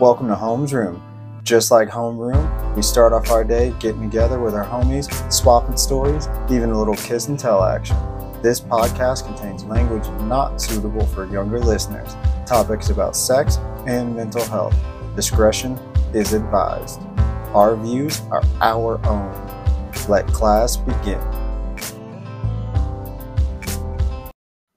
Welcome to Homes Room. Just like Homeroom, we start off our day getting together with our homies, swapping stories, even a little kiss and tell action. This podcast contains language not suitable for younger listeners, topics about sex and mental health. Discretion is advised. Our views are our own. Let class begin.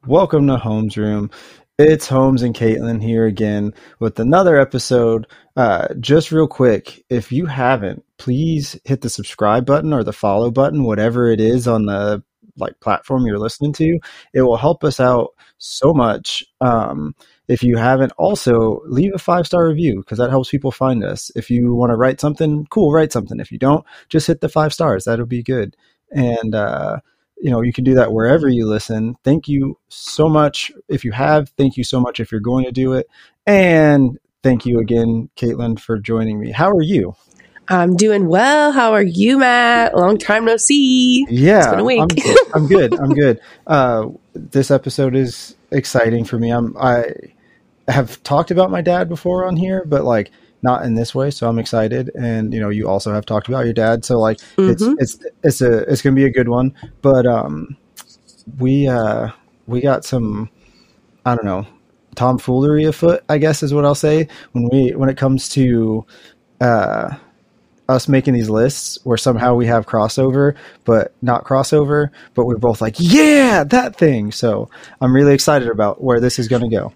Welcome to Homes Room. It's Homes and Kaitlin here again with another episode. Uh, just real quick, if you haven't, please hit the subscribe button or the follow button, whatever it is on the like platform you're listening to. It will help us out so much. Um, if you haven't, also leave a five star review because that helps people find us. If you want to write something, cool, write something. If you don't, just hit the five stars. That'll be good. And uh, you know you can do that wherever you listen. Thank you so much if you have. Thank you so much if you're going to do it. And thank you again Kaitlin for joining me. How are you? I'm doing well. How are you matt? Long time no see. Yeah it's been a week. I'm good. I'm good, I'm good. Uh, this episode is exciting for me. I'm i have talked about my dad before on here but like not in this way. So I'm excited. And you know, you also have talked about your dad, so like mm-hmm. it's it's it's a it's gonna be a good one. But um, we uh we got some I don't know tomfoolery afoot. I guess is what I'll say when we when it comes to uh us making these lists where somehow we have crossover but not crossover but we're both like yeah that thing so i'm really excited about where this is going to go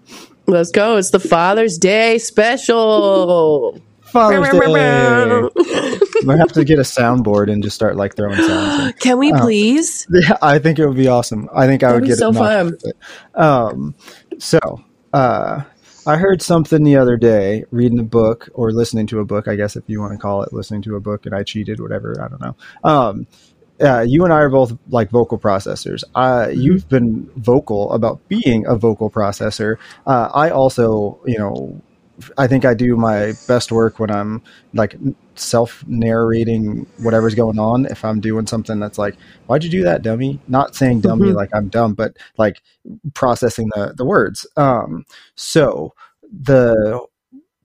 Let's go. It's the Father's Day special. Father's Day. Might have to get a soundboard and just start like throwing sounds. In. Can we um, please? Yeah, I think it would be awesome. I think I That'd would get so fun. Um, so, uh, I heard something the other day, reading a book or listening to a book, I guess if you want to call it listening to a book, and I cheated, whatever. I don't know. Um, uh, you and I are both like vocal processors. Uh, mm-hmm. You've been vocal about being a vocal processor. Uh, I also, you know, I think I do my best work when I'm like self narrating whatever's going on. If I'm doing something that's like, why'd you do that, dummy? Not saying dummy mm-hmm. like I'm dumb, but like processing the, the words. Um, so the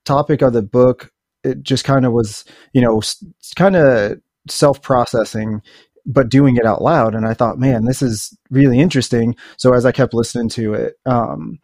topic of the book, it just kind of was, you know, kind of self processing but doing it out loud. And I thought, man, this is really interesting. So as I kept listening to it, um,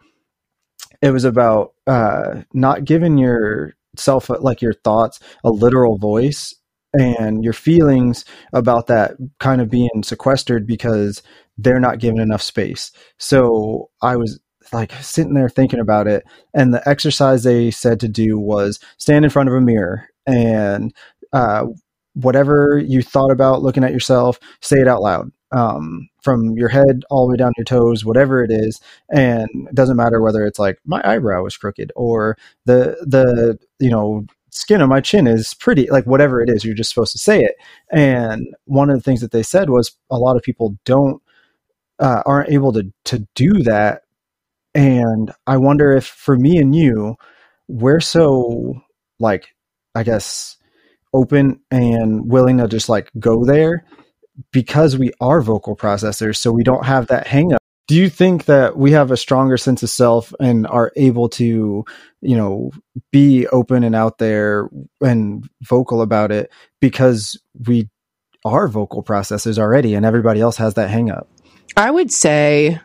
it was about uh, not giving yourself like your thoughts a literal voice and your feelings about that kind of being sequestered because they're not given enough space. So I was like sitting there thinking about it and the exercise they said to do was stand in front of a mirror and uh, whatever you thought about looking at yourself, say it out loud. Um, from your head all the way down your toes, whatever it is, and it doesn't matter whether it's like my eyebrow is crooked or the the you know skin on my chin is pretty, like whatever it is, you're just supposed to say it. And one of the things that they said was a lot of people don't uh, aren't able to to do that. And I wonder if for me and you, we're so like I guess open and willing to just like go there because we are vocal processors so we don't have that hang up do you think that we have a stronger sense of self and are able to you know be open and out there and vocal about it because we are vocal processors already and everybody else has that hang up i would say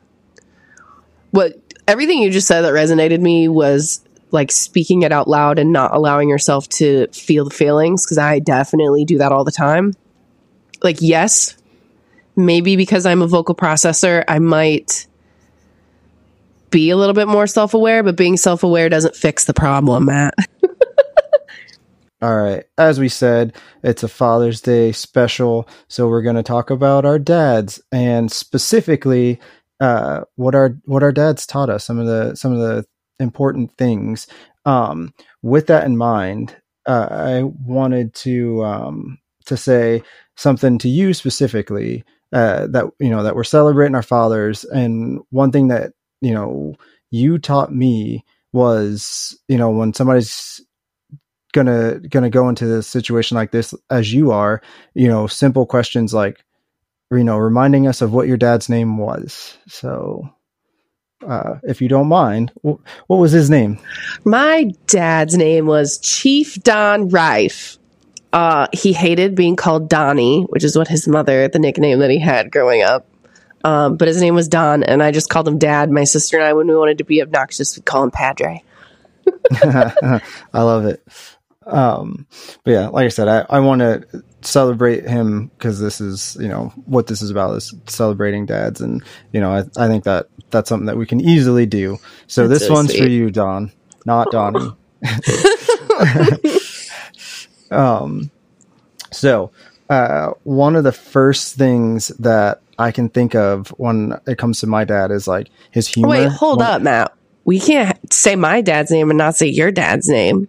what everything you just said that resonated me was like speaking it out loud and not allowing yourself to feel the feelings because I definitely do that all the time. Like, yes, maybe because I'm a vocal processor, I might be a little bit more self aware, but being self aware doesn't fix the problem, Matt. All right. As we said, it's a Father's Day special. So we're going to talk about our dads and specifically uh, what our what our dads taught us. Some of the some of the important things. Um, with that in mind, uh, I wanted to um, to say something to you specifically uh, that you know that we're celebrating our fathers, and one thing that you know you taught me was you know when somebody's gonna gonna go into a situation like this as you are, you know, simple questions like you know reminding us of what your dad's name was. So uh, if you don't mind, what was his name? My dad's name was Chief Don Rife. Uh, he hated being called Donnie, which is what his mother, the nickname that he had growing up. Um, but his name was Don, and I just called him Dad. My sister and I, when we wanted to be obnoxious, we'd call him Padre. I love it. Um, but yeah, like I said, I, I want to celebrate him because this is, you know, what this is about is celebrating dads. And, you know, I, I think that that's something that we can easily do. So that's this so one's sweet. for you, Don, not Donnie. um, so, uh, one of the first things that I can think of when it comes to my dad is like his humor. Wait, hold up, Matt. We can't say my dad's name and not say your dad's name.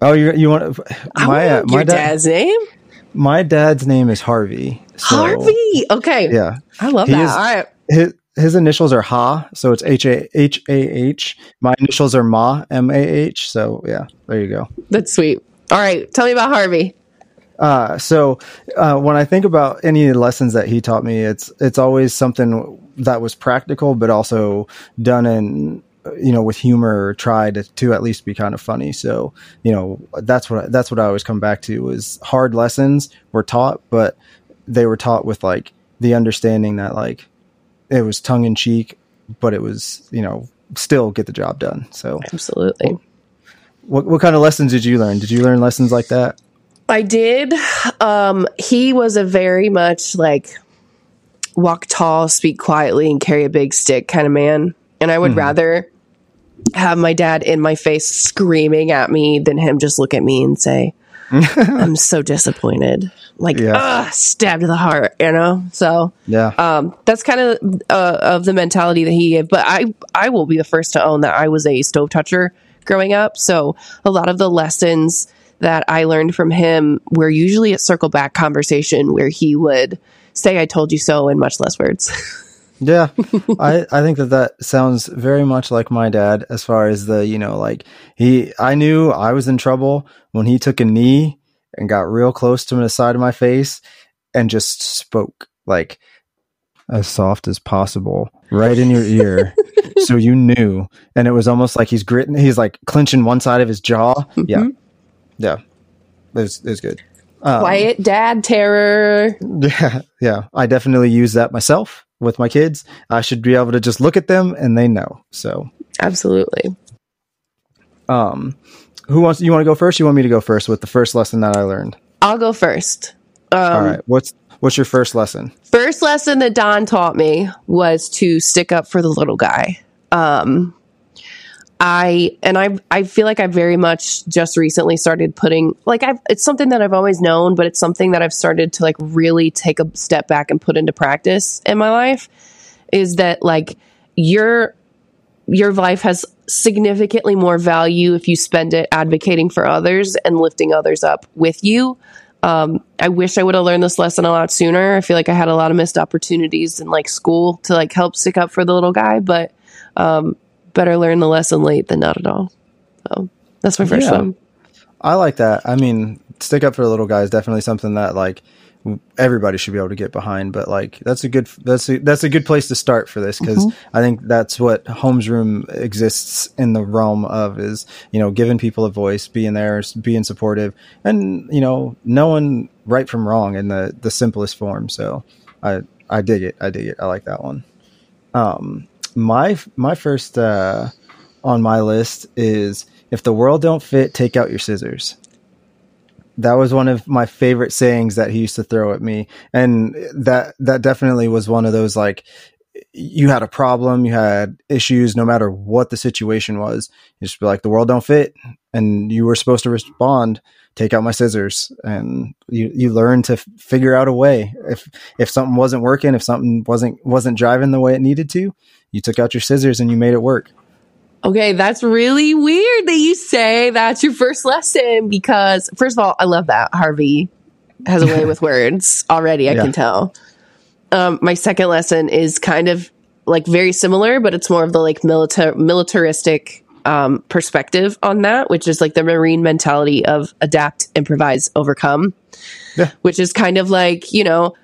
Oh, you you want my uh, my your dad, dad's name? My dad's name is Harvey. So, Harvey. Okay. Yeah, I love he that. Is, All right. His, his initials are Ha, so it's H A H A H. My initials are Ma, M A H. So yeah, there you go. That's sweet. All right, tell me about Harvey. Uh, so uh, when I think about any lessons that he taught me, it's it's always something that was practical, but also done in you know with humor or tried to, to at least be kind of funny. So you know that's what that's what I always come back to is hard lessons were taught, but they were taught with like the understanding that like it was tongue in cheek, but it was you know still get the job done. So absolutely. What what kind of lessons did you learn? Did you learn lessons like that? I did. Um, he was a very much like walk tall, speak quietly, and carry a big stick kind of man. And I would mm. rather have my dad in my face screaming at me than him just look at me and say, I'm so disappointed. Like, yeah. ugh, stabbed to the heart, you know? So, yeah. Um, that's kind of uh, of the mentality that he gave. But I, I will be the first to own that I was a stove toucher growing up. So, a lot of the lessons that I learned from him were usually a circle back conversation where he would say, I told you so in much less words. yeah. I, I think that that sounds very much like my dad as far as the, you know, like he, I knew I was in trouble when he took a knee and got real close to the side of my face and just spoke like as soft as possible right in your ear so you knew and it was almost like he's gritting he's like clenching one side of his jaw mm-hmm. yeah yeah, it's it's good. Um, Quiet dad terror. Yeah, yeah. I definitely use that myself with my kids. I should be able to just look at them and they know. So absolutely. Um, who wants? You want to go first? You want me to go first with the first lesson that I learned? I'll go first. Um, All right. What's What's your first lesson? First lesson that Don taught me was to stick up for the little guy. Um, I and I I feel like I very much just recently started putting like I've it's something that I've always known, but it's something that I've started to like really take a step back and put into practice in my life is that like your your life has significantly more value if you spend it advocating for others and lifting others up with you. Um, I wish I would have learned this lesson a lot sooner. I feel like I had a lot of missed opportunities in like school to like help stick up for the little guy, but um, better learn the lesson late than not at all. So that's my first yeah. one. I like that. I mean, stick up for the little guy is definitely something that like everybody should be able to get behind. But like that's a good that's a, that's a good place to start for this because mm-hmm. I think that's what Homes Room exists in the realm of is you know giving people a voice, being there, being supportive, and you know knowing right from wrong in the the simplest form. So I I dig it. I dig it. I like that one. Um, my my first uh, on my list is if the world don't fit, take out your scissors. That was one of my favorite sayings that he used to throw at me, and that that definitely was one of those like you had a problem, you had issues, no matter what the situation was. You just be like, the world don't fit, and you were supposed to respond. Take out my scissors, and you you learn to f- figure out a way. If if something wasn't working, if something wasn't wasn't driving the way it needed to, you took out your scissors and you made it work. Okay, that's really weird that you say that's your first lesson because, first of all, I love that Harvey has a way with words already. I yeah. can tell. Um, my second lesson is kind of like very similar, but it's more of the like militar militaristic um, perspective on that, which is like the marine mentality of adapt, improvise, overcome. Yeah. Which is kind of like you know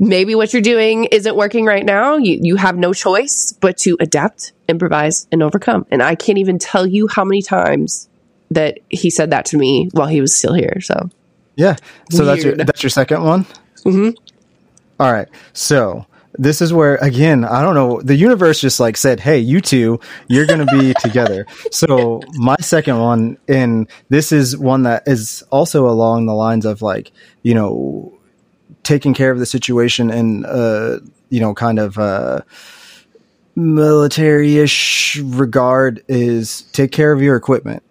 maybe what you're doing isn't working right now. You, you have no choice but to adapt, improvise, and overcome. And I can't even tell you how many times that he said that to me while he was still here. So, yeah. So Weird. that's your that's your second one. Mm-hmm. All right. So this is where again i don't know the universe just like said hey you two you're gonna be together. So my second one and this is one that is also along the lines of like you know taking care of the situation and uh, you know kind of uh, military-ish regard is take care of your equipment.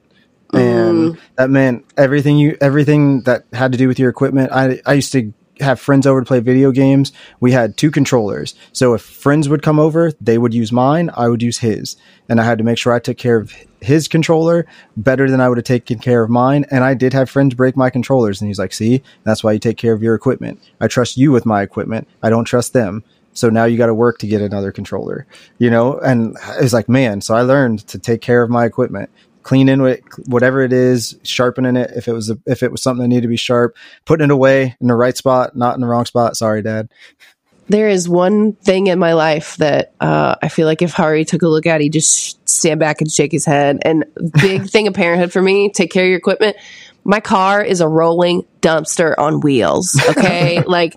And mm. that meant everything you everything that had to do with your equipment. I i used to have friends over to play video games, we had two controllers. So if friends would come over, they would use mine, I would use his. And I had to make sure I took care of his controller better than I would have taken care of mine. And I did have friends break my controllers. And he's like, see, that's why you take care of your equipment. I trust you with my equipment. I don't trust them. So now you got to work to get another controller, you know? And it's like, man, so I learned to take care of my equipment cleaning it, whatever it is, sharpening it if it was a, if it was something that needed to be sharp, putting it away in the right spot, not in the wrong spot. Sorry, Dad. There is one thing in my life that uh, I feel like if Hari took a look at, he'd just stand back and shake his head. And big thing of parenthood for me: take care of your equipment my car is a rolling dumpster on wheels. Okay, like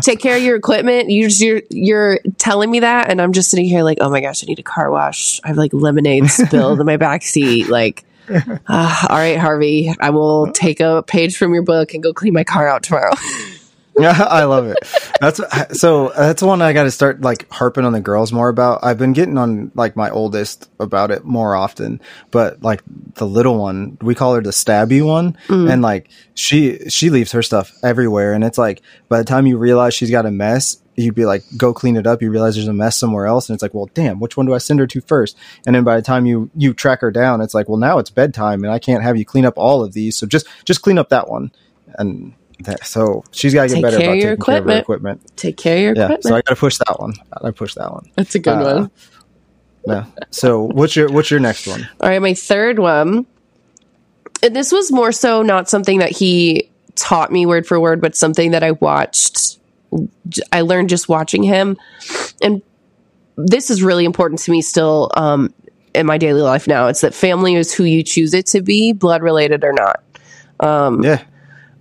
take care of your equipment. You just, you're you're telling me that, and I'm just sitting here like, oh my gosh, I need a car wash. I have like lemonade spilled in my back seat. Like, uh, all right, Harvey, I will take a page from your book and go clean my car out tomorrow. Yeah, I love it. That's so. That's one I got to start like harping on the girls more about. I've been getting on like my oldest about it more often, but like the little one, we call her the stabby one, mm. and like she she leaves her stuff everywhere, and it's like by the time you realize she's got a mess, you'd be like, go clean it up. You realize there's a mess somewhere else, and it's like, well, damn, which one do I send her to first? And then by the time you you track her down, it's like, well, now it's bedtime, and I can't have you clean up all of these, so just just clean up that one, and that, so she's got to get better about taking equipment. care of her equipment. Take care of your yeah, equipment. So I got to push that one. I push that one. That's a good uh, one. Yeah. So what's your what's your next one? All right, my third one. And this was more so not something that he taught me word for word, but something that I watched. I learned just watching him, and this is really important to me still um, in my daily life now. It's that family is who you choose it to be, blood related or not. Um, yeah.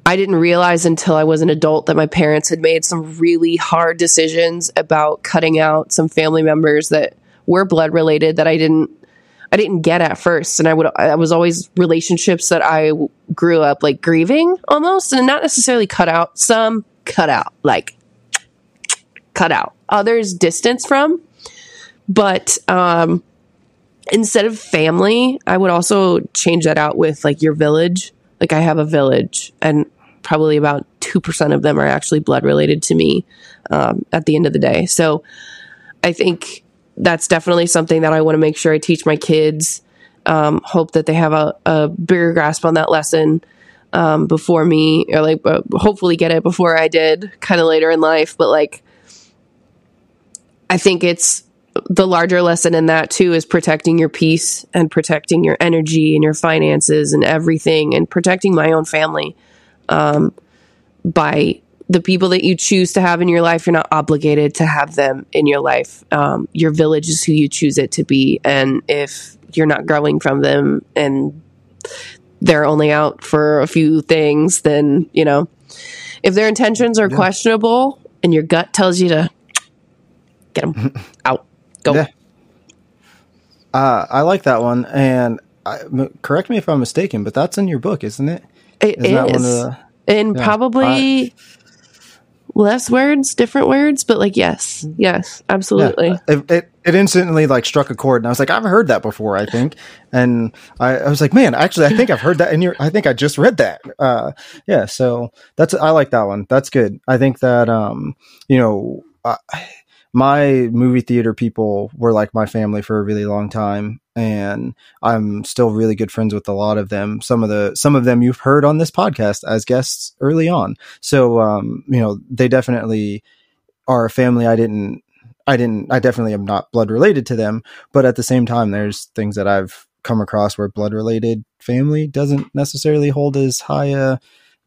I didn't realize until I was an adult that my parents had made some really hard decisions about cutting out some family members that were blood related that I didn't I didn't get at first. And I would I was always relationships that I grew up like grieving almost and not necessarily cut out some cut out like cut out others distance from. But um instead of family I would also change that out with like your village like I have a village and probably about 2% of them are actually blood related to me um, at the end of the day. So I think that's definitely something that I want to make sure I teach my kids. Um, hope that they have a, a, bigger grasp on that lesson um, before me, or like uh, hopefully get it before I did, kind of later in life. But like, I think it's the larger lesson in that too is protecting your peace and protecting your energy and your finances and everything, and protecting my own family um, by the people that you choose to have in your life. You're not obligated to have them in your life. Um, your village is who you choose it to be. And if you're not growing from them and they're only out for a few things, then, you know, if their intentions are yeah. questionable and your gut tells you to get them out, go. Yeah. Uh, I like that one. And I, correct me if I'm mistaken, but that's in your book, isn't it? It Isn't is. The, and yeah, probably less words, different words, but like yes, yes, absolutely. Yeah, it, it, it instantly like struck a chord, and I was like, I've heard that before, I think, and I, I was like, man, actually, I think I've heard that in your. I think I just read that. Uh, yeah, so that's I like that one. That's good. I think that um, you know. I, my movie theater people were like my family for a really long time and I'm still really good friends with a lot of them. Some of the some of them you've heard on this podcast as guests early on. So um, you know, they definitely are a family I didn't I didn't I definitely am not blood related to them, but at the same time there's things that I've come across where blood related family doesn't necessarily hold as high a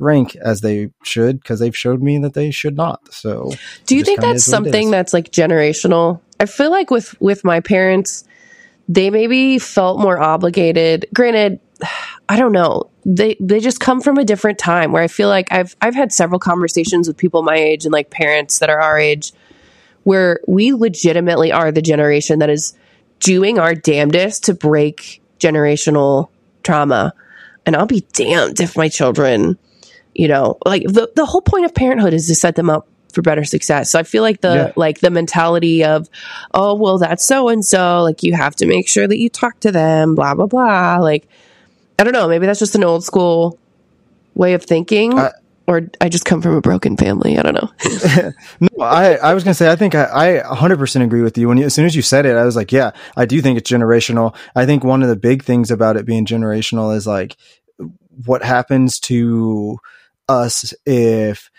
rank as they should because they've showed me that they should not. So, do you think that's something that's like generational? I feel like with with my parents, they maybe felt more obligated. Granted, I don't know. They they just come from a different time where I feel like I've I've had several conversations with people my age and like parents that are our age where we legitimately are the generation that is doing our damnedest to break generational trauma. And I'll be damned if my children, you know, like the, the whole point of parenthood is to set them up for better success. So I feel like the yeah. like the mentality of, oh well, that's so and so. Like you have to make sure that you talk to them. Blah blah blah. Like I don't know. Maybe that's just an old school way of thinking. Or I just come from a broken family. I don't know. no, I, I was going to say, I think I, I 100% agree with you. When you, as soon as you said it, I was like, yeah, I do think it's generational. I think one of the big things about it being generational is like what happens to us if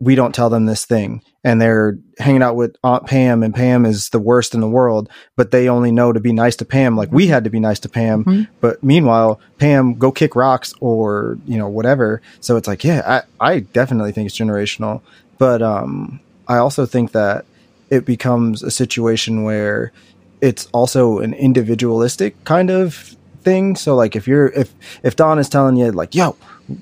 we don't tell them this thing and they're hanging out with Aunt Pam and Pam is the worst in the world, but they only know to be nice to Pam like we had to be nice to Pam. Mm-hmm. But meanwhile, Pam go kick rocks or, you know, whatever. So it's like, yeah, I, I definitely think it's generational. But um I also think that it becomes a situation where it's also an individualistic kind of thing. So like if you're if if Don is telling you like, yo,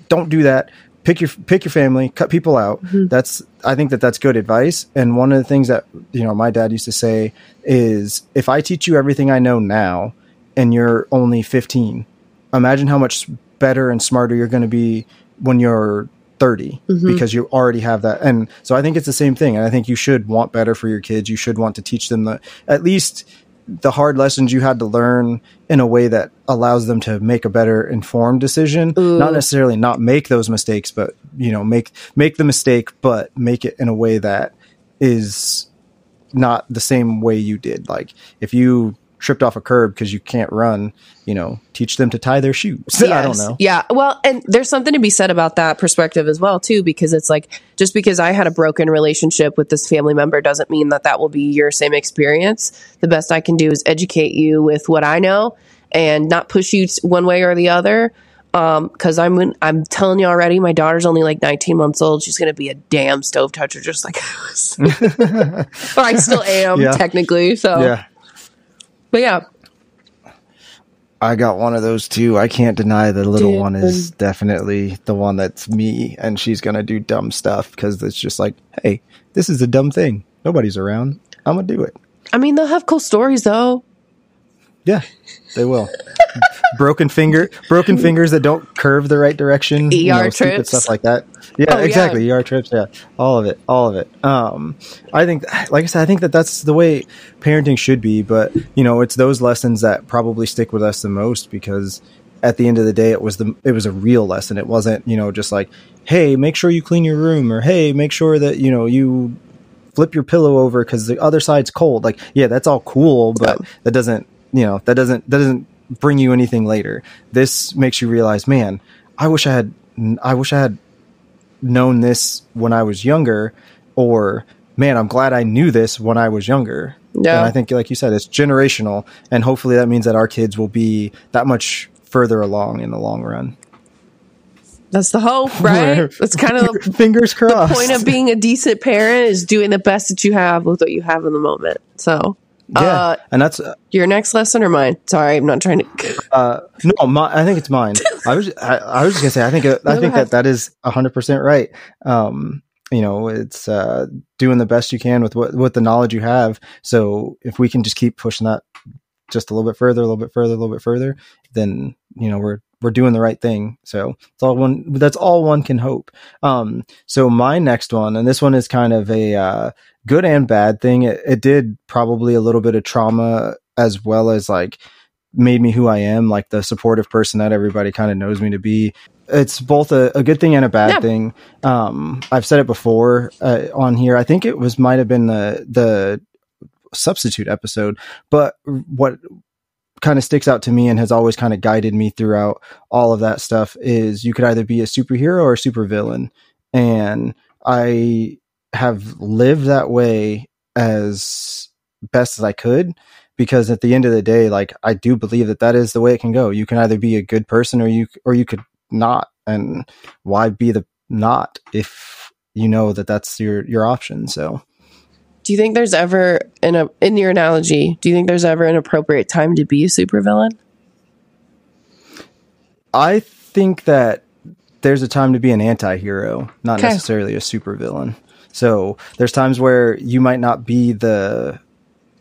don't do that, pick your pick your family, cut people out. Mm-hmm. That's I think that that's good advice. And one of the things that you know my dad used to say is if I teach you everything I know now and you're only 15, imagine how much better and smarter you're going to be when you're 30 mm-hmm. because you already have that. And so I think it's the same thing. And I think you should want better for your kids. You should want to teach them the at least the hard lessons you had to learn in a way that allows them to make a better informed decision Ooh. not necessarily not make those mistakes but you know make make the mistake but make it in a way that is not the same way you did like if you tripped off a curb because you can't run, you know, teach them to tie their shoes. Yes. I don't know. Yeah. Well, and there's something to be said about that perspective as well, too, because it's like just because I had a broken relationship with this family member doesn't mean that that will be your same experience. The best I can do is educate you with what I know and not push you one way or the other. Um, cause I'm, I'm telling you already, my daughter's only like 19 months old. She's going to be a damn stove toucher, just like I was. or I still am yeah. technically. So yeah. But yeah. I got one of those too. I can't deny the little Dude. one is definitely the one that's me, and she's gonna do dumb stuff because it's just like, hey, this is a dumb thing. Nobody's around. I'm gonna do it. I mean, they'll have cool stories though. Yeah, they will. broken finger, broken fingers that don't curve the right direction. ER you know, trips, stuff like that. Yeah, oh, exactly. Yeah. ER trips. Yeah, all of it, all of it. Um, I think, like I said, I think that that's the way parenting should be. But you know, it's those lessons that probably stick with us the most because at the end of the day, it was the it was a real lesson. It wasn't you know just like, hey, make sure you clean your room, or hey, make sure that you know you flip your pillow over because the other side's cold. Like, yeah, that's all cool, but that doesn't you know that doesn't that doesn't bring you anything later. This makes you realize, man, I wish I had I wish I had known this when I was younger, or man, I'm glad I knew this when I was younger. Yeah. And I think, like you said, it's generational, and hopefully that means that our kids will be that much further along in the long run. That's the hope, right? That's kind of the, fingers crossed. The point of being a decent parent is doing the best that you have with what you have in the moment. So yeah, uh, and that's uh, your next lesson or mine. Sorry, I'm not trying to. uh, no, my, I think it's mine. I was I, I, was just gonna say I think uh, I think that that is hundred percent right. Um, you know, it's uh, doing the best you can with what with the knowledge you have. So if we can just keep pushing that just a little bit further, a little bit further, a little bit further, then you know we're we're doing the right thing. So it's all one. That's all one can hope. Um, so my next one, and this one is kind of a uh, good and bad thing. It, it did probably a little bit of trauma as well as like made me who I am, like the supportive person that everybody kind of knows me to be. It's both a, a good thing and a bad yeah. thing. Um, I've said it before uh, on here. I think it was might have been the the substitute episode, but what kind of sticks out to me and has always kind of guided me throughout all of that stuff is you could either be a superhero or a supervillain, and I have lived that way as best as I could because at the end of the day like I do believe that that is the way it can go. You can either be a good person or you or you could not and why be the not if you know that that's your your option. So, do you think there's ever in a in your analogy? Do you think there's ever an appropriate time to be a supervillain? I think that there's a time to be an anti-hero, not okay. necessarily a supervillain. So there's times where you might not be the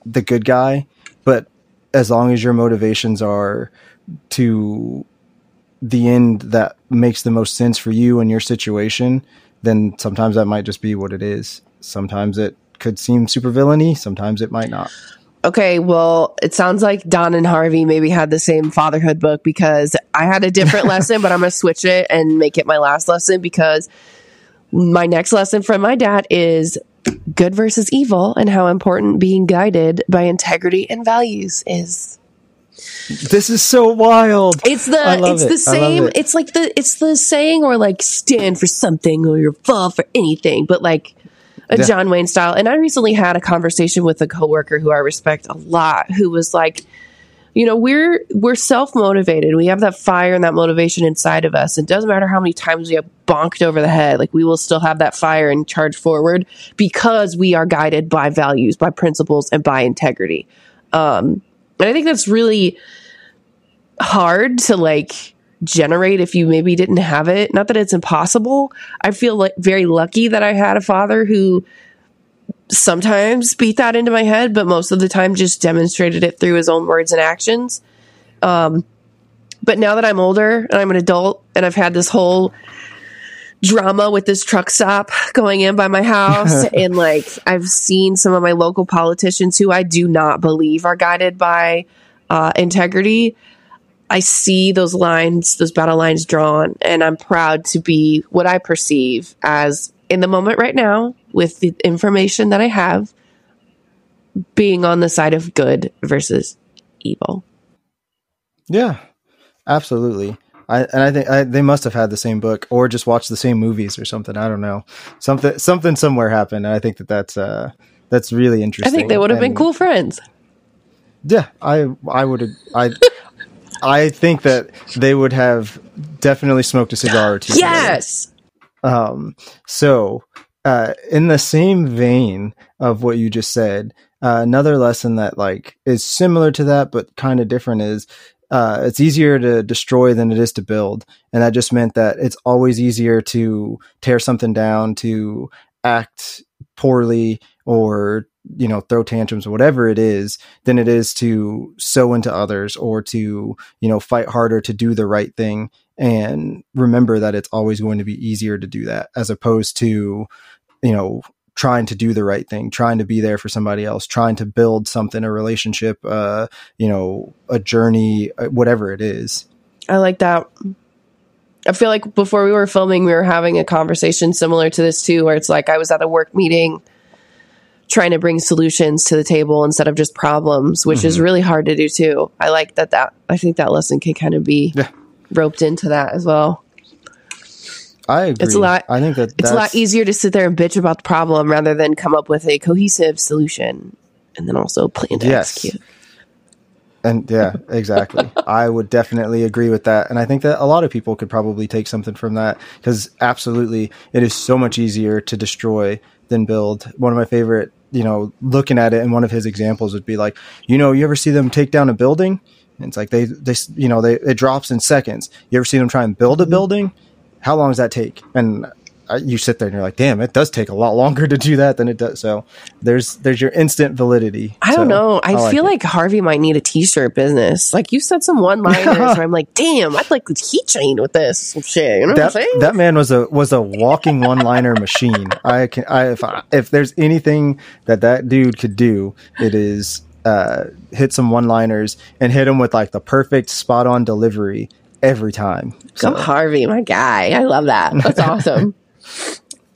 the good guy, but as long as your motivations are to the end that makes the most sense for you and your situation, then sometimes that might just be what it is. Sometimes it could seem super villainy, sometimes it might not. Okay, well, it sounds like Don and Harvey maybe had the same fatherhood book because I had a different lesson, but I'm going to switch it and make it my last lesson because my next lesson from my dad is good versus evil and how important being guided by integrity and values is. This is so wild. It's the it's it. the same. It. It's like the it's the saying or like stand for something or you're fall for anything, but like a yeah. John Wayne style. And I recently had a conversation with a coworker who I respect a lot, who was like, you know, we're we're self motivated. We have that fire and that motivation inside of us. It doesn't matter how many times we have bonked over the head, like we will still have that fire and charge forward because we are guided by values, by principles, and by integrity. Um, and I think that's really hard to like generate if you maybe didn't have it. Not that it's impossible. I feel like very lucky that I had a father who sometimes beat that into my head, but most of the time just demonstrated it through his own words and actions. Um, but now that I'm older and I'm an adult and I've had this whole drama with this truck stop going in by my house and like I've seen some of my local politicians who I do not believe are guided by uh, integrity. I see those lines, those battle lines drawn, and I'm proud to be what I perceive as in the moment right now with the information that I have being on the side of good versus evil. Yeah, absolutely. I and I think I, they must have had the same book or just watched the same movies or something. I don't know. Something something somewhere happened. And I think that that's uh that's really interesting. I think they would have and, been cool friends. Yeah, I I would I I think that they would have definitely smoked a cigar or two. Yes. Um, so, uh, in the same vein of what you just said, uh, another lesson that like is similar to that but kind of different is uh, it's easier to destroy than it is to build, and that just meant that it's always easier to tear something down, to act poorly, or you know throw tantrums or whatever it is than it is to sow into others or to you know fight harder to do the right thing and remember that it's always going to be easier to do that as opposed to you know trying to do the right thing trying to be there for somebody else trying to build something a relationship uh you know a journey uh, whatever it is. I like that. I feel like before we were filming, we were having a conversation similar to this too, where it's like I was at a work meeting trying to bring solutions to the table instead of just problems, which mm-hmm. is really hard to do too. I like that that I think that lesson can kind of be yeah. roped into that as well. I agree. It's a lot. I think that it's a lot easier to sit there and bitch about the problem rather than come up with a cohesive solution and then also plan to yes. execute. And yeah, exactly. I would definitely agree with that. And I think that a lot of people could probably take something from that because absolutely it is so much easier to destroy than build. One of my favorite you know, looking at it, and one of his examples would be like, you know, you ever see them take down a building? And it's like they, they, you know, they it drops in seconds. You ever see them try and build a building? How long does that take? And you sit there and you're like, damn, it does take a lot longer to do that than it does. So there's there's your instant validity. I so, don't know. I, I feel like, like, Harvey might need a t-shirt business. Like you said some one liners where I'm like, damn, I'd like a keychain with this shit. You know that, that man was a was a walking one liner machine. I can I if I, if there's anything that that dude could do, it is uh, hit some one liners and hit them with like the perfect spot on delivery every time. So. Go Harvey, my guy. I love that. That's awesome.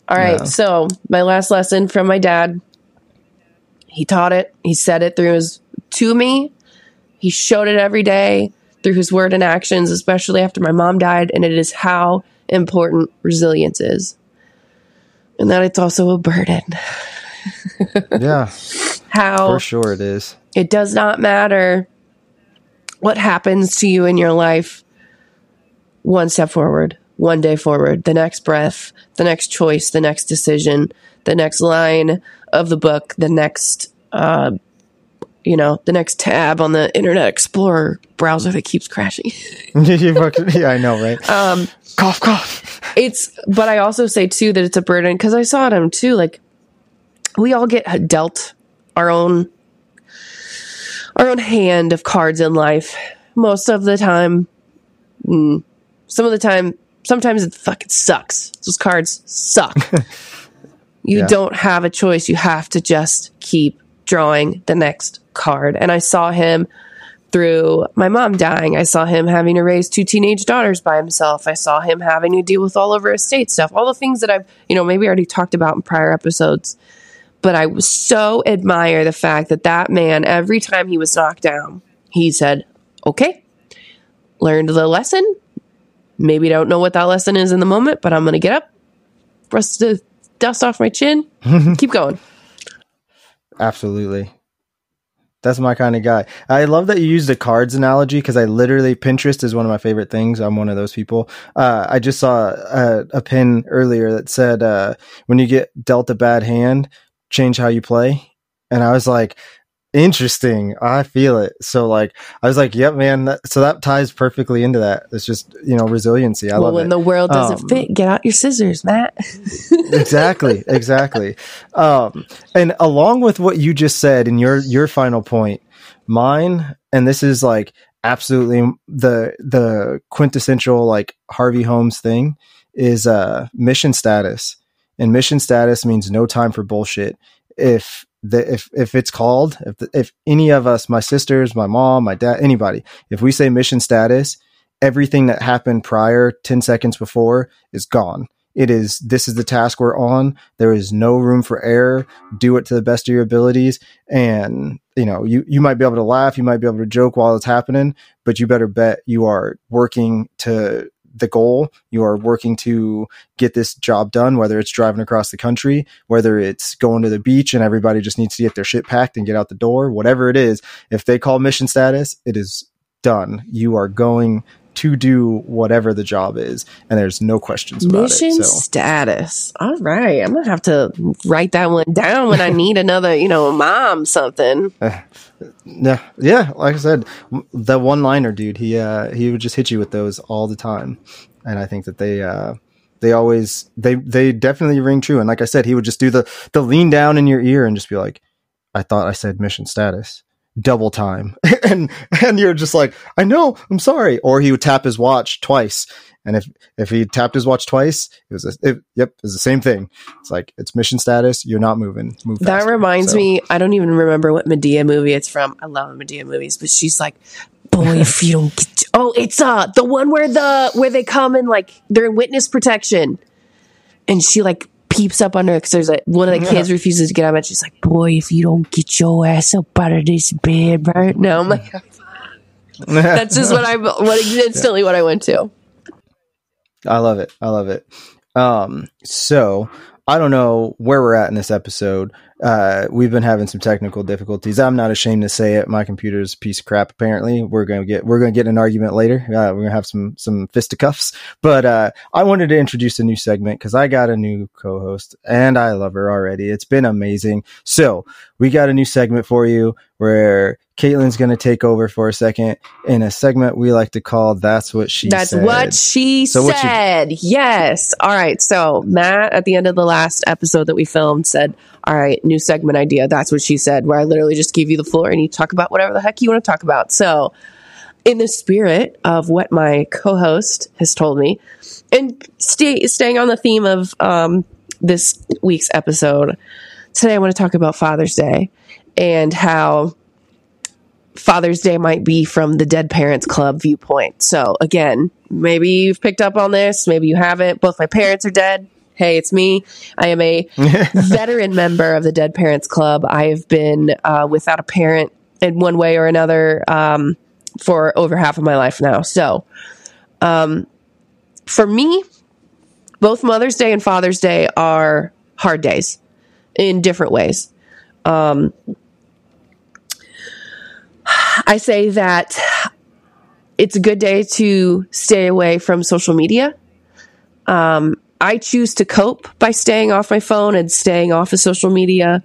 All right. Yeah. So, my last lesson from my dad. He taught it. He said it through his to me. He showed it every day through his word and actions, especially after my mom died, and it is how important resilience is. And that it's also a burden. yeah. How For sure it is. It does not matter what happens to you in your life. One step forward one day forward, the next breath, the next choice, the next decision, the next line of the book, the next, uh, you know, the next tab on the Internet Explorer browser that keeps crashing. yeah, I know, right? Um, cough, cough. It's, but I also say too that it's a burden because I saw them too. Like, we all get dealt our own our own hand of cards in life most of the time. Mm, some of the time, sometimes it fucking sucks. Those cards suck. you yeah. don't have a choice. You have to just keep drawing the next card. And I saw him through my mom dying. I saw him having to raise two teenage daughters by himself. I saw him having to deal with all of over estate stuff, all the things that I've, you know, maybe already talked about in prior episodes. But I was so admire the fact that that man, every time he was knocked down, he said, okay, learned the lesson. Maybe don't know what that lesson is in the moment, but I'm going to get up, brush the dust off my chin, keep going. Absolutely. That's my kind of guy. I love that you use the cards analogy because I literally Pinterest is one of my favorite things. I'm one of those people. Uh, I just saw a, a, pin earlier that said uh, when you get dealt a bad hand, change how you play. And I was like, interesting. I feel it. So like, I was like, yep, man. That, so that ties perfectly into that. It's just, you know, resiliency. I well, love when it. the world doesn't um, fit, get out your scissors, Matt. exactly. Exactly. Um, and along with what you just said in your, your final point, mine, and this is like absolutely the, the quintessential like Harvey Homes thing is, uh, mission status and mission status means no time for bullshit. If the, if if it's called, if the, if any of us, my sisters, my mom, my dad, anybody, if we say mission status, everything that happened prior 10 seconds before is gone. It is this is the task we're on. There is no room for error. Do it to the best of your abilities and you know, you you might be able to laugh, you might be able to joke while it's happening, but you better bet you are working to the goal. You are working to get this job done, whether it's driving across the country, whether it's going to the beach and everybody just needs to get their shit packed and get out the door, whatever it is. If they call mission status, it is done. You are going to do whatever the job is, and there's no questions about Mission it. Mission so. status. All right, I'm gonna have to write that one down when I need another, you know, mom something. Yeah, yeah. Like I said, the one-liner dude. He uh, he would just hit you with those all the time, and I think that they uh, they always they they definitely ring true. And like I said, he would just do the the lean down in your ear and just be like, "I thought I said mission status." Double time. And and you're just like i know i'm sorry. Or he would tap his watch twice. And if if he tapped his watch twice it was a, it, yep it's the same thing. It's like it's mission status. You're not moving. Move that reminds so. me i don't even remember what Madea movie it's from. I love Madea movies but she's like boy if you don't get oh it's uh the one where the where they come and like they're in witness protection. And she like peeps up under because there's a one of the kids yeah. refuses to get out and. She's like, "Boy, if you don't get your ass up out of this bed right now," I'm like, "That's just what I what instantly yeah. what I went to." I love it. I love it. Um, so I don't know where we're at in this episode. Uh, we've been having some technical difficulties. I'm not ashamed to say it. My computer's a piece of crap. Apparently, we're gonna get we're gonna get an argument later. Uh, we're gonna have some some fisticuffs. But uh, I wanted to introduce a new segment because I got a new co-host and I love her already. It's been amazing. So we got a new segment for you where Kaitlin's going to take over for a second in a segment we like to call "That's What She That's Said." what she so said. What you- yes. All right. So Matt, at the end of the last episode that we filmed, said, "All right, new segment idea. That's what she said." Where I literally just give you the floor and you talk about whatever the heck you want to talk about. So, in the spirit of what my co-host has told me, and stay, staying on the theme of um, this week's episode, today I want to talk about Father's Day and how Father's Day might be from the Dead Parents Club viewpoint. So, again, maybe you've picked up on this, maybe you haven't. Both my parents are dead. Hey, it's me. I am a veteran member of the Dead Parents Club. I have been uh, without a parent in one way or another um, for over half of my life now. So, um, for me, both Mother's Day and Father's Day are hard days in different ways. Um, I say that it's a good day to stay away from social media Um, I choose to cope by staying off my phone and staying off of social media.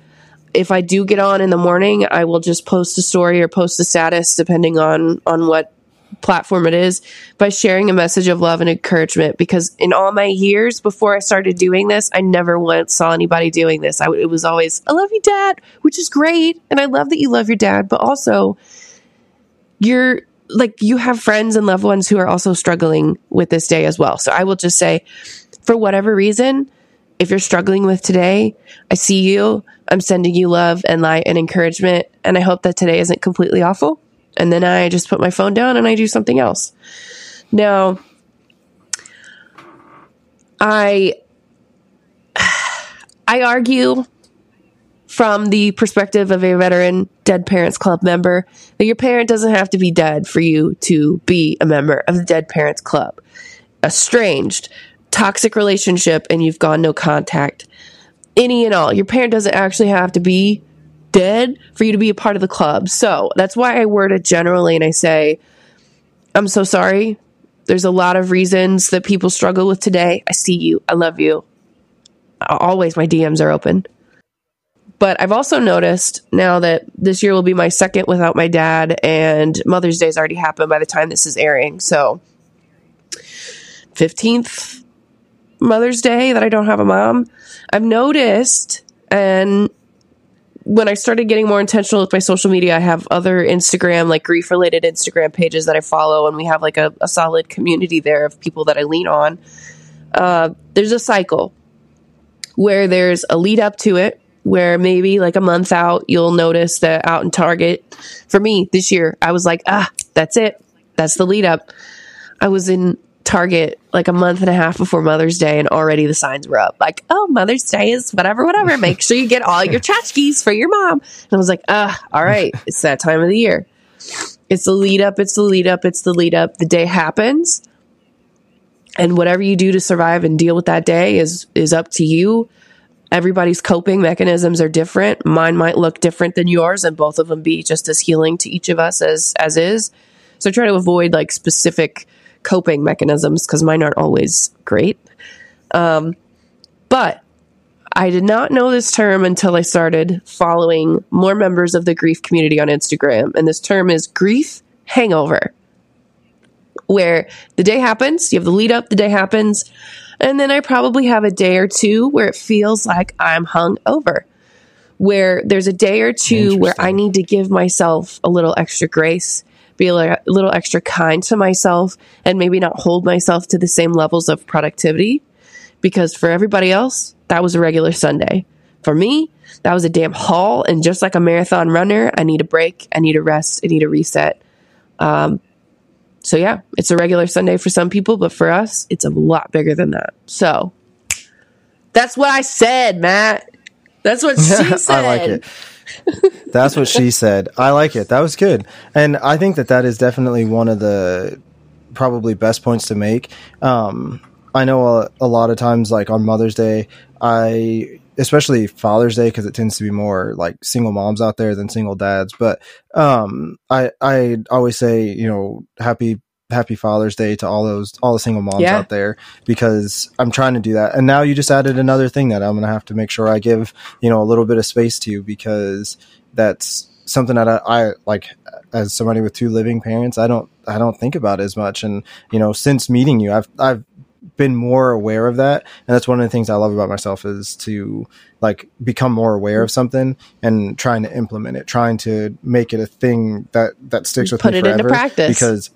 If I do get on in the morning, I will just post a story or post a status depending on on what platform it is by sharing a message of love and encouragement because in all my years before I started doing this, I never once saw anybody doing this. I, it was always, I love you, dad, which is great. And I love that you love your dad, but also you're like, you have friends and loved ones who are also struggling with this day as well. So I will just say, for whatever reason, if you're struggling with today, I see you. I'm sending you love and light and encouragement. And I hope that today isn't completely awful and then I just put my phone down and I do something else. Now, I I argue from the perspective of a veteran Dead Parents Club member that your parent doesn't have to be dead for you to be a member of the Dead Parents Club. Estranged, toxic relationship, and you've gone no contact. Any and all. Your parent doesn't actually have to be dead for you to be a part of the club. So that's why I word it generally and I say, I'm so sorry. There's a lot of reasons that people struggle with today. I see you. I love you. Always my DMs are open. But I've also noticed now that this year will be my second without my dad, and Mother's Day's already happened by the time this is airing. So, 15th Mother's Day that I don't have a mom. I've noticed, and when I started getting more intentional with my social media, I have other Instagram, like grief related Instagram pages that I follow, and we have like a, a, solid community there of people that I lean on. Uh, there's a cycle where there's a lead up to it, where maybe like a month out, you'll notice that out in Target, for me this year, I was like, ah, that's it. That's the lead up. I was in Target like a month and a half before Mother's Day, and already the signs were up like, "Oh, Mother's Day is whatever, whatever. Make sure you get all your tchotchkes for your mom." And I was like, "Ah, all right, it's that time of the year. It's the lead up. It's the lead up. It's the lead up. The day happens, and whatever you do to survive and deal with that day is is up to you." Everybody's coping mechanisms are different. Mine might look different than yours, and both of them be just as healing to each of us as as is. So try to avoid like specific coping mechanisms because mine aren't always great. Um, but I did not know this term until I started following more members of the grief community on Instagram. And this term is grief hangover, where the day happens, you have the lead up, the day happens, and then I probably have a day or two where it feels like I'm hung over. Where there's a day or two where I need to give myself a little extra grace be a little extra kind to myself and maybe not hold myself to the same levels of productivity because for everybody else, that was a regular Sunday. For me, that was a damn haul. And just like a marathon runner, I need a break. I need a rest. I need a reset. Um, so yeah, it's a regular Sunday for some people, but for us, it's a lot bigger than that. So that's what I said, Matt. That's what she said. I like it. That's what she said. I like it. That was good. And I think that that is definitely one of the probably best points to make. Um, I know a, a, lot of times, like on Mother's Day, I, especially Father's Day, because it tends to be more like single moms out there than single dads. But um, I, I always say, you know, happy happy Father's Day to all those all the single moms yeah. out there because I'm trying to do that. And now you just added another thing that I'm going to have to make sure I give, you know, a little bit of space to because that's something that I, I, like as somebody with two living parents, I don't I don't think about as much and you know, since meeting you, I've I've been more aware of that and that's one of the things i love about myself is to like become more aware of something and trying to implement it trying to make it a thing that that sticks with Put me it into practice because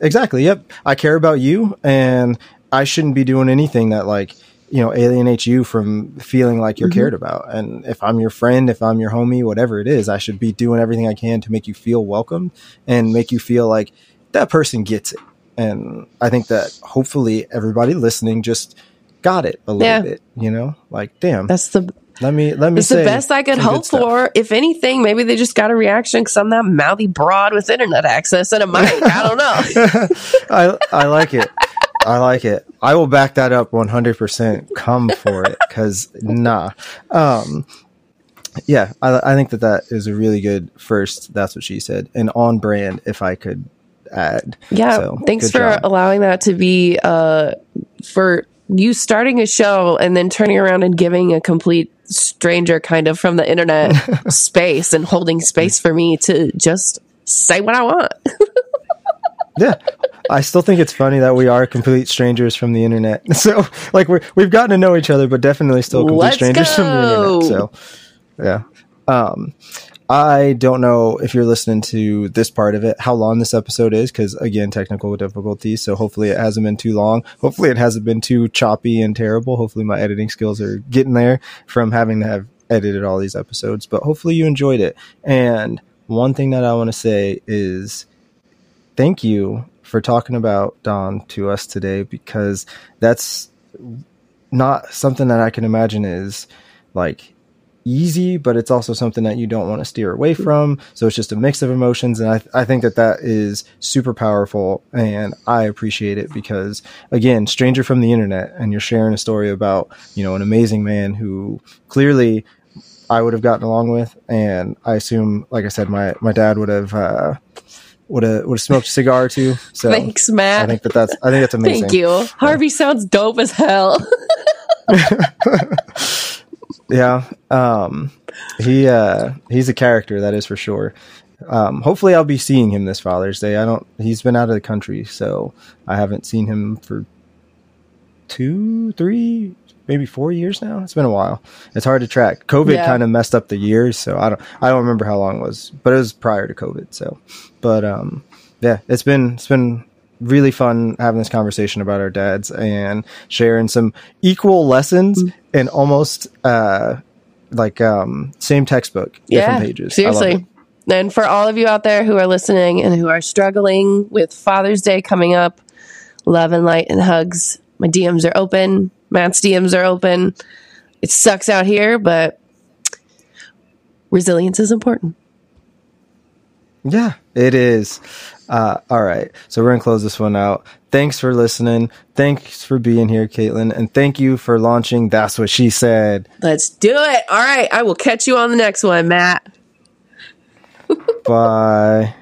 Exactly. Yep. I care about you and I shouldn't be doing anything that like, you know, alienates you from feeling like you're mm-hmm. cared about. And if I'm your friend, if I'm your homie, whatever it is, I should be doing everything I can to make you feel welcome and make you feel like that person gets it. And I think that hopefully everybody listening just got it a little yeah. bit, you know? Like, damn. That's the let me let me. It's the best I could hope for. If anything, maybe they just got a reaction because I'm that mouthy broad with internet access and a mic. I don't know. I I like it. I like it. I will back that up 100%. Come for it because nah. Um, yeah, I, I think that that is a really good first. That's what she said, and on brand. If I could add, yeah. So, thanks for job. allowing that to be uh for you starting a show and then turning around and giving a complete stranger kind of from the internet space and holding space for me to just say what I want. yeah. I still think it's funny that we are complete strangers from the internet. So, like, we we've gotten to know each other, but definitely still complete Let's strangers go. from the internet. So, yeah. Um, I don't know if you're listening to this part of it, how long this episode is, because again, technical difficulties. So hopefully it hasn't been too long. Hopefully it hasn't been too choppy and terrible. Hopefully my editing skills are getting there from having to have edited all these episodes, but hopefully you enjoyed it. And one thing that I want to say is thank you for talking about Don to us today, because that's not something that I can imagine is like easy, but it's also something that you don't want to steer away from. So it's just a mix of emotions. And I, I think that that is super powerful. And I appreciate it because, again, stranger from the internet, and you're sharing a story about, you know, an amazing man who clearly I would have gotten along with. And I assume, like I said, my, my dad would have, uh, would have would have smoked a cigar too. So thanks, Matt. I think that that's I think that's amazing. Thank you. Harvey sounds dope as hell. yeah. Um, he uh, he's a character that is for sure. Um, hopefully, I'll be seeing him this Father's Day. I don't. He's been out of the country, so I haven't seen him for two, three, maybe four years now. It's been a while. It's hard to track. COVID yeah. kind of messed up the years, so I don't. I don't remember how long it was, but it was prior to COVID. So, but um, yeah, it's been it's been really fun having this conversation about our dads and sharing some equal lessons and almost uh, like um, same textbook, different pages. Seriously. And for all of you out there who are listening and who are struggling with Father's Day coming up, love and light and hugs. My DMs are open. Matt's DMs are open. It sucks out here, but resilience is important. Yeah, it is. Uh, all right. So we're going to close this one out. Thanks for listening. Thanks for being here, Kaitlin. And thank you for launching That's What She Said. Let's do it. All right. I will catch you on the next one, Matt. Bye.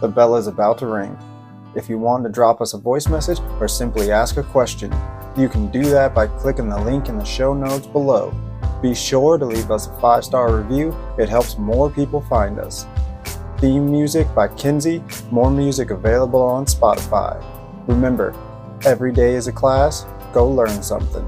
The bell is about to ring. If you want to drop us a voice message or simply ask a question, you can do that by clicking the link in the show notes below. Be sure to leave us a five star review, it helps more people find us. Theme music by Kinsey, more music available on Spotify. Remember, every day is a class, go learn something.